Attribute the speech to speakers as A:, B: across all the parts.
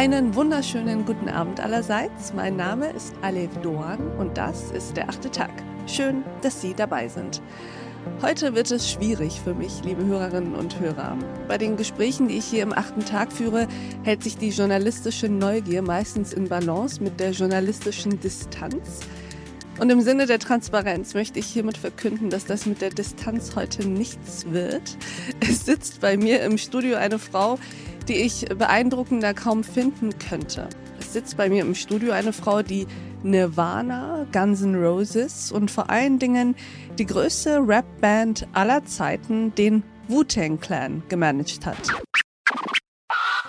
A: Einen wunderschönen guten Abend allerseits. Mein Name ist Alev Doan und das ist der achte Tag. Schön, dass Sie dabei sind. Heute wird es schwierig für mich, liebe Hörerinnen und Hörer. Bei den Gesprächen, die ich hier im achten Tag führe, hält sich die journalistische Neugier meistens in Balance mit der journalistischen Distanz. Und im Sinne der Transparenz möchte ich hiermit verkünden, dass das mit der Distanz heute nichts wird. Es sitzt bei mir im Studio eine Frau, die ich beeindruckender kaum finden könnte. Es sitzt bei mir im Studio eine Frau, die Nirvana, Guns N' Roses und vor allen Dingen die größte Rapband aller Zeiten, den Wu-Tang Clan, gemanagt hat.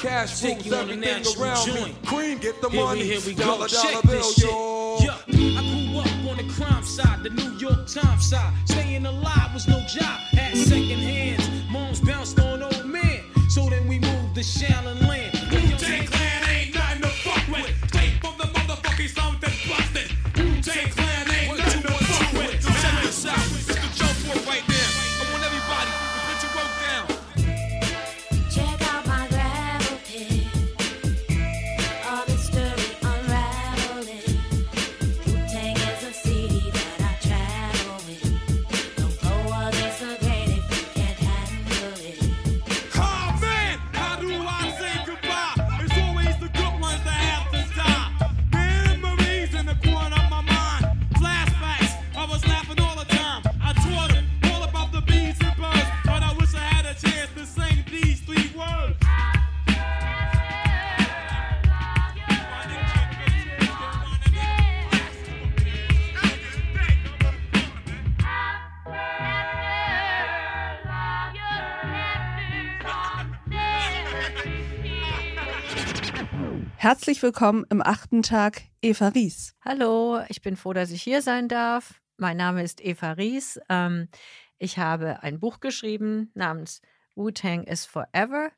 B: Cash rules everything around me. Cream, get the money. Here we, here we dollar, dollar bill, yo. Yeah, I grew up on the crime side, the New York Times side. Staying alive was no job, had second hands. Then we
A: Herzlich willkommen im achten Tag, Eva Ries.
C: Hallo, ich bin froh, dass ich hier sein darf. Mein Name ist Eva Ries. Ähm, ich habe ein Buch geschrieben namens Wu-Tang is Forever.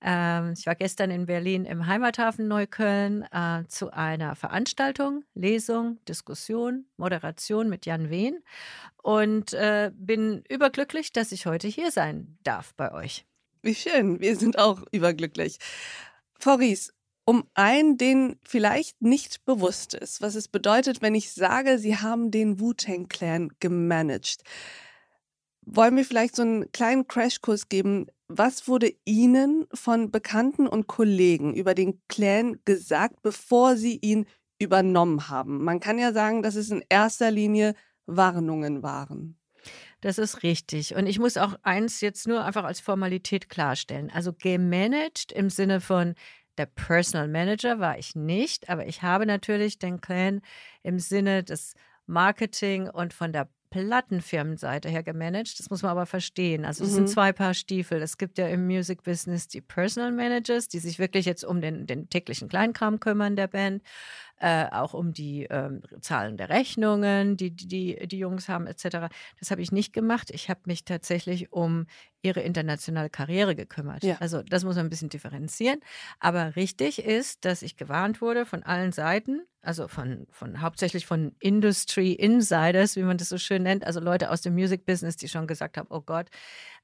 C: Ähm, ich war gestern in Berlin im Heimathafen Neukölln äh, zu einer Veranstaltung, Lesung, Diskussion, Moderation mit Jan Wehn und äh, bin überglücklich, dass ich heute hier sein darf bei euch.
A: Wie schön, wir sind auch überglücklich. Frau Ries, um einen, den vielleicht nicht bewusst ist, was es bedeutet, wenn ich sage, Sie haben den Wu-Tang Clan gemanagt. Wollen wir vielleicht so einen kleinen Crashkurs geben? Was wurde Ihnen von Bekannten und Kollegen über den Clan gesagt, bevor Sie ihn übernommen haben? Man kann ja sagen, dass es in erster Linie Warnungen waren.
C: Das ist richtig. Und ich muss auch eins jetzt nur einfach als Formalität klarstellen. Also gemanagt im Sinne von der Personal Manager war ich nicht, aber ich habe natürlich den Clan im Sinne des Marketing und von der Plattenfirmenseite her gemanagt. Das muss man aber verstehen. Also, das
A: Mhm.
C: sind zwei Paar Stiefel. Es gibt ja im Music Business die Personal Managers, die sich wirklich jetzt um den, den täglichen Kleinkram kümmern der Band, äh, auch um die ähm, Zahlen der Rechnungen, die, die die Jungs haben, etc. Das habe ich nicht gemacht. Ich habe mich tatsächlich um ihre internationale Karriere gekümmert.
A: Ja.
C: Also, das muss man ein bisschen differenzieren. Aber richtig ist, dass ich gewarnt wurde von allen Seiten, also von, von hauptsächlich von Industry Insiders, wie man das so schön nennt, also Leute aus dem Music Business, die schon gesagt haben, oh Gott,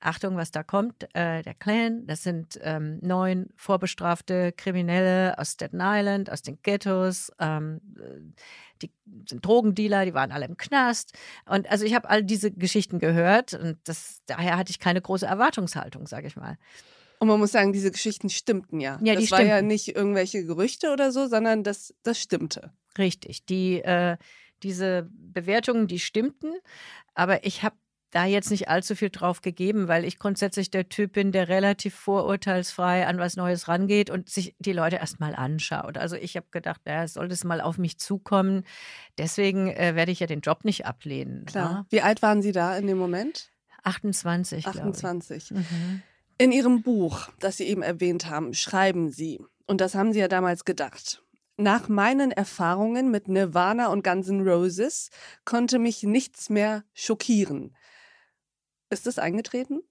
C: Achtung, was da kommt, äh, der Clan, das sind ähm, neun vorbestrafte Kriminelle aus Staten Island, aus den Ghettos, ähm, äh, die sind Drogendealer, die waren alle im Knast. Und also ich habe all diese Geschichten gehört und das, daher hatte ich keine große Erwartungshaltung, sage ich mal.
A: Und man muss sagen, diese Geschichten stimmten ja.
C: Ja, die
A: das war ja nicht irgendwelche Gerüchte oder so, sondern das, das stimmte.
C: Richtig. Die, äh, diese Bewertungen, die stimmten, aber ich habe da jetzt nicht allzu viel drauf gegeben, weil ich grundsätzlich der Typ bin, der relativ vorurteilsfrei an was Neues rangeht und sich die Leute erstmal anschaut. Also ich habe gedacht, naja, soll das mal auf mich zukommen. Deswegen äh, werde ich ja den Job nicht ablehnen.
A: Klar.
C: Ne?
A: Wie alt waren Sie da in dem Moment?
C: 28, glaube
A: 28.
C: ich. Mhm.
A: In Ihrem Buch, das Sie eben erwähnt haben, schreiben Sie, und das haben Sie ja damals gedacht. Nach meinen Erfahrungen mit Nirvana und Guns N' Roses konnte mich nichts mehr schockieren. Ist das eingetreten?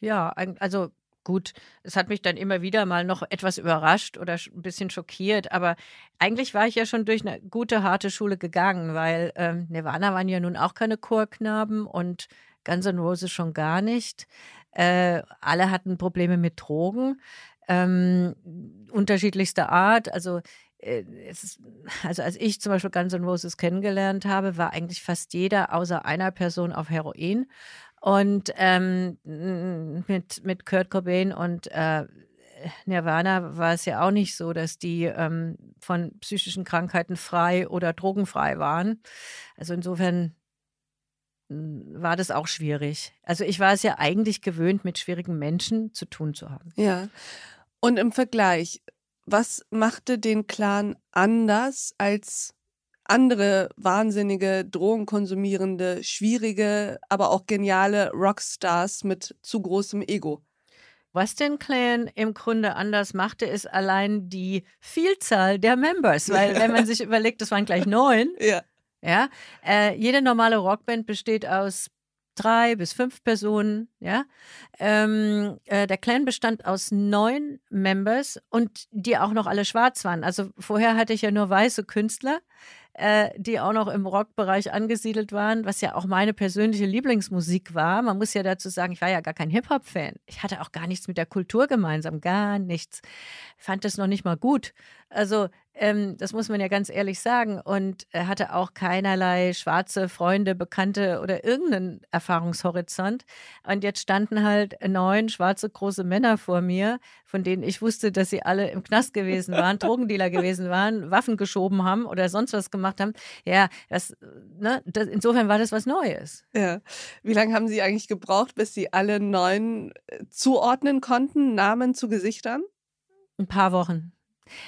C: Ja, also gut, es hat mich dann immer wieder mal noch etwas überrascht oder ein bisschen schockiert, aber eigentlich war ich ja schon durch eine gute, harte Schule gegangen, weil ähm, Nirvana waren ja nun auch keine Chorknaben und Guns N' Roses schon gar nicht. Äh, alle hatten Probleme mit Drogen. ähm, unterschiedlichster Art. Also äh, ist, also als ich zum Beispiel Guns N' Roses kennengelernt habe, war eigentlich fast jeder außer einer Person auf Heroin. Und ähm, mit, mit Kurt Cobain und äh, Nirvana war es ja auch nicht so, dass die ähm, von psychischen Krankheiten frei oder drogenfrei waren. Also insofern mm, war das auch schwierig. Also ich war es ja eigentlich gewöhnt, mit schwierigen Menschen zu tun zu haben.
A: Ja. Und im Vergleich, was machte den Clan anders als andere wahnsinnige, drogenkonsumierende, schwierige, aber auch geniale Rockstars mit zu großem Ego?
C: Was den Clan im Grunde anders machte, ist allein die Vielzahl der Members, weil wenn man sich überlegt, das waren gleich neun,
A: Ja.
C: ja, äh, jede normale Rockband besteht aus drei bis fünf Personen, ja. Ähm, äh, der Clan bestand aus neun Members und die auch noch alle schwarz waren. Also vorher hatte ich ja nur weiße Künstler, äh, die auch noch im Rockbereich angesiedelt waren, was ja auch meine persönliche Lieblingsmusik war. Man muss ja dazu sagen, ich war ja gar kein Hip-Hop-Fan. Ich hatte auch gar nichts mit der Kultur gemeinsam, gar nichts. Fand das noch nicht mal gut. Also ähm, das muss man ja ganz ehrlich sagen. Und er hatte auch keinerlei schwarze Freunde, Bekannte oder irgendeinen Erfahrungshorizont. Und jetzt standen halt neun schwarze große Männer vor mir, von denen ich wusste, dass sie alle im Knast gewesen waren, Drogendealer gewesen waren, Waffen geschoben haben oder sonst was gemacht haben. Ja, das, ne, das, insofern war das was Neues.
A: Ja. Wie lange haben Sie eigentlich gebraucht, bis Sie alle neun äh, zuordnen konnten, Namen zu Gesichtern?
C: Ein paar Wochen.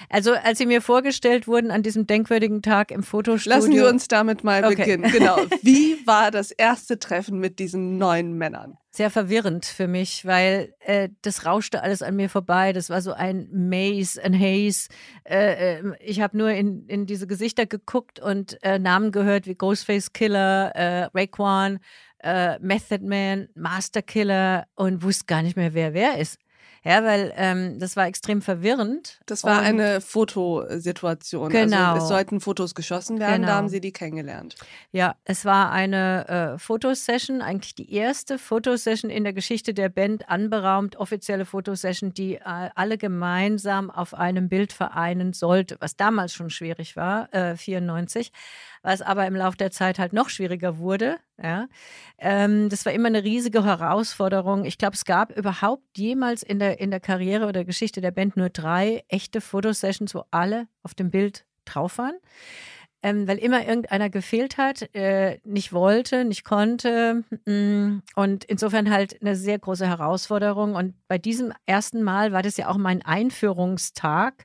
C: Also als sie mir vorgestellt wurden an diesem denkwürdigen Tag im Fotostudio.
A: Lassen Sie uns damit mal
C: Okay.
A: beginnen. Genau. Wie war das erste Treffen mit diesen neun Männern?
C: sehr verwirrend für mich, weil äh, das rauschte alles an mir vorbei. Das war so ein Maze, ein Haze. Äh, äh, ich habe nur in, in diese Gesichter geguckt und äh, Namen gehört wie Ghostface Killer, äh, Raekwon, äh, Method Man, Master Killer und wusste gar nicht mehr, wer wer ist. Ja, weil ähm, das war extrem verwirrend.
A: Das war
C: Und-
A: eine Fotosituation.
C: Genau.
A: Also es sollten Fotos geschossen werden,
C: Genau.
A: da haben Sie die kennengelernt.
C: Ja, es war eine äh, Fotosession, eigentlich die erste Fotosession in der Geschichte der Band, anberaumt, offizielle Fotosession, die äh, alle gemeinsam auf einem Bild vereinen sollte, was damals schon schwierig war, äh, 94, was aber im Laufe der Zeit halt noch schwieriger wurde. Ja. Ähm, das war immer eine riesige Herausforderung. Ich glaube, es gab überhaupt jemals in der, in der Karriere oder Geschichte der Band nur drei echte Fotosessions, wo alle auf dem Bild drauf waren ähm, weil immer irgendeiner gefehlt hat, äh, nicht wollte, nicht konnte. mm, Und insofern halt eine sehr große Herausforderung. Und bei diesem ersten Mal war das ja auch mein Einführungstag,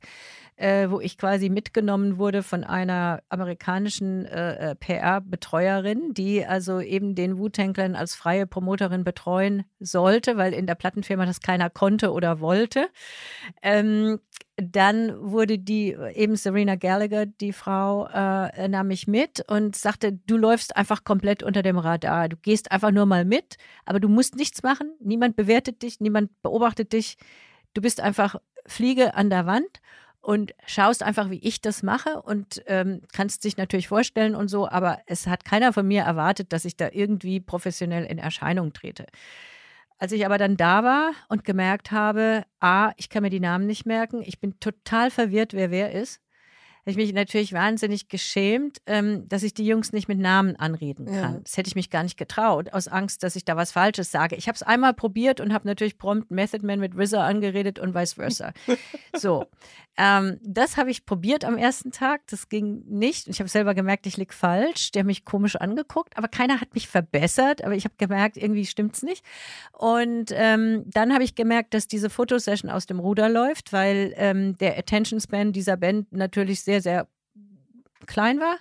C: äh, wo ich quasi mitgenommen wurde von einer amerikanischen äh, äh, PR-Betreuerin, die also eben den Wu-Tang Clan als freie Promoterin betreuen sollte, weil in der Plattenfirma das keiner konnte oder wollte. Ähm, dann wurde die, eben Serena Gallagher, die Frau, äh, nahm mich mit und sagte, du läufst einfach komplett unter dem Radar. Du gehst einfach nur mal mit, aber du musst nichts machen. Niemand bewertet dich, niemand beobachtet dich. Du bist einfach Fliege an der Wand und schaust einfach, wie ich das mache und ähm, kannst dich natürlich vorstellen und so, aber es hat keiner von mir erwartet, dass ich da irgendwie professionell in Erscheinung trete. Als ich aber dann da war und gemerkt habe, A, ich kann mir die Namen nicht merken, ich bin total verwirrt, wer wer ist, habe ich mich natürlich wahnsinnig geschämt, ähm, dass ich die Jungs nicht mit Namen anreden kann.
A: Ja.
C: Das hätte ich mich gar nicht getraut, aus Angst, dass ich da was Falsches sage. Ich habe es einmal probiert und habe natürlich prompt Method Man mit RZA angeredet und vice versa. so, ähm, das habe ich probiert am ersten Tag. Das ging nicht. Ich habe selber gemerkt, ich lieg falsch. Der hat mich komisch angeguckt, aber keiner hat mich verbessert. Aber ich habe gemerkt, irgendwie stimmt's nicht. Und ähm, dann habe ich gemerkt, dass diese Fotosession aus dem Ruder läuft, weil ähm, der Attention Span dieser Band natürlich sehr, sehr klein war.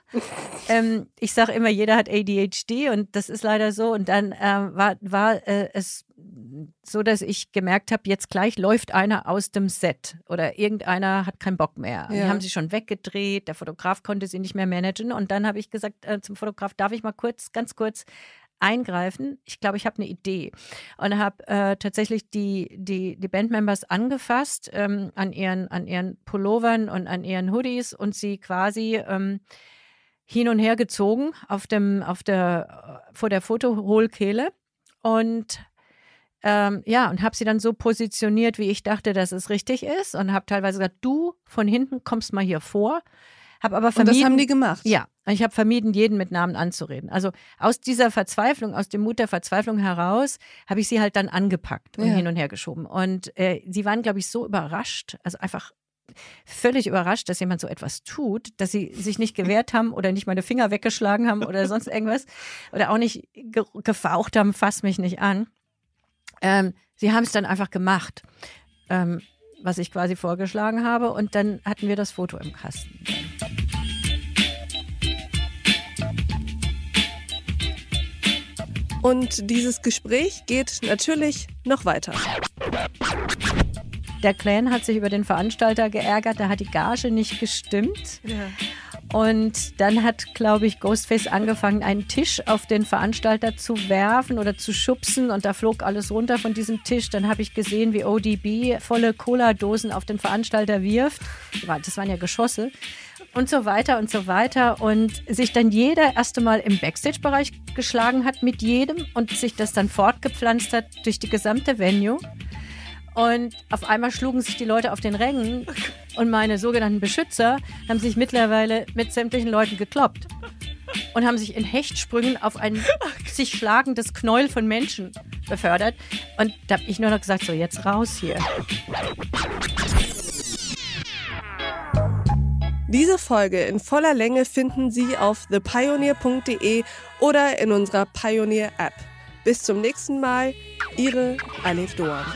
C: ähm, ich sage immer, jeder hat ADHD und das ist leider so. Und dann ähm, war, war äh, es so, dass ich gemerkt habe, jetzt gleich läuft einer aus dem Set oder irgendeiner hat keinen Bock mehr. Die
A: Ja.
C: haben sich schon weggedreht, der Fotograf konnte sie nicht mehr managen. Und dann habe ich gesagt äh, zum Fotograf, darf ich mal kurz, ganz kurz eingreifen? Ich glaube, ich habe eine Idee. Und habe äh, tatsächlich die, die, die Bandmembers angefasst ähm, an, ihren, an ihren Pullovern und an ihren Hoodies und sie quasi ähm, hin und her gezogen auf dem, auf der, äh, vor der Fotohohlkehle und ähm, ja, und habe sie dann so positioniert, wie ich dachte, dass es richtig ist. Und habe teilweise gesagt, du von hinten kommst mal hier vor. Habe aber
A: Und
C: vermieden.
A: das haben die gemacht.
C: Ja, ich habe vermieden, jeden mit Namen anzureden. Also aus dieser Verzweiflung, aus dem Mut der Verzweiflung heraus, habe ich sie halt dann angepackt und
A: Ja.
C: hin und her geschoben. Und äh, sie waren, glaube ich, so überrascht, also einfach völlig überrascht, dass jemand so etwas tut, dass sie sich nicht gewehrt haben oder nicht meine Finger weggeschlagen haben oder sonst irgendwas oder auch nicht ge gefaucht haben, fass mich nicht an. Ähm, sie haben es dann einfach gemacht, ähm, was ich quasi vorgeschlagen habe und dann hatten wir das Foto im Kasten.
A: Und dieses Gespräch geht natürlich noch weiter.
C: Der Clan hat sich über den Veranstalter geärgert, da hat die Gage nicht gestimmt. Und dann hat, glaube ich, Ghostface angefangen, einen Tisch auf den Veranstalter zu werfen oder zu schubsen und da flog alles runter von diesem Tisch. Dann habe ich gesehen, wie ODB volle Cola-Dosen auf den Veranstalter wirft. Das waren ja Geschosse. Und so weiter und so weiter. Und sich dann jeder erste Mal im Backstage-Bereich geschlagen hat mit jedem und sich das dann fortgepflanzt hat durch die gesamte Venue. Und auf einmal schlugen sich die Leute auf den Rängen und meine sogenannten Beschützer haben sich mittlerweile mit sämtlichen Leuten gekloppt und haben sich in Hechtsprüngen auf ein sich schlagendes Knäuel von Menschen befördert. Und da habe ich nur noch gesagt, so jetzt raus hier.
A: Diese Folge in voller Länge finden Sie auf thepioneer.de oder in unserer Pioneer App. Bis zum nächsten Mal, Ihre Alef Doan.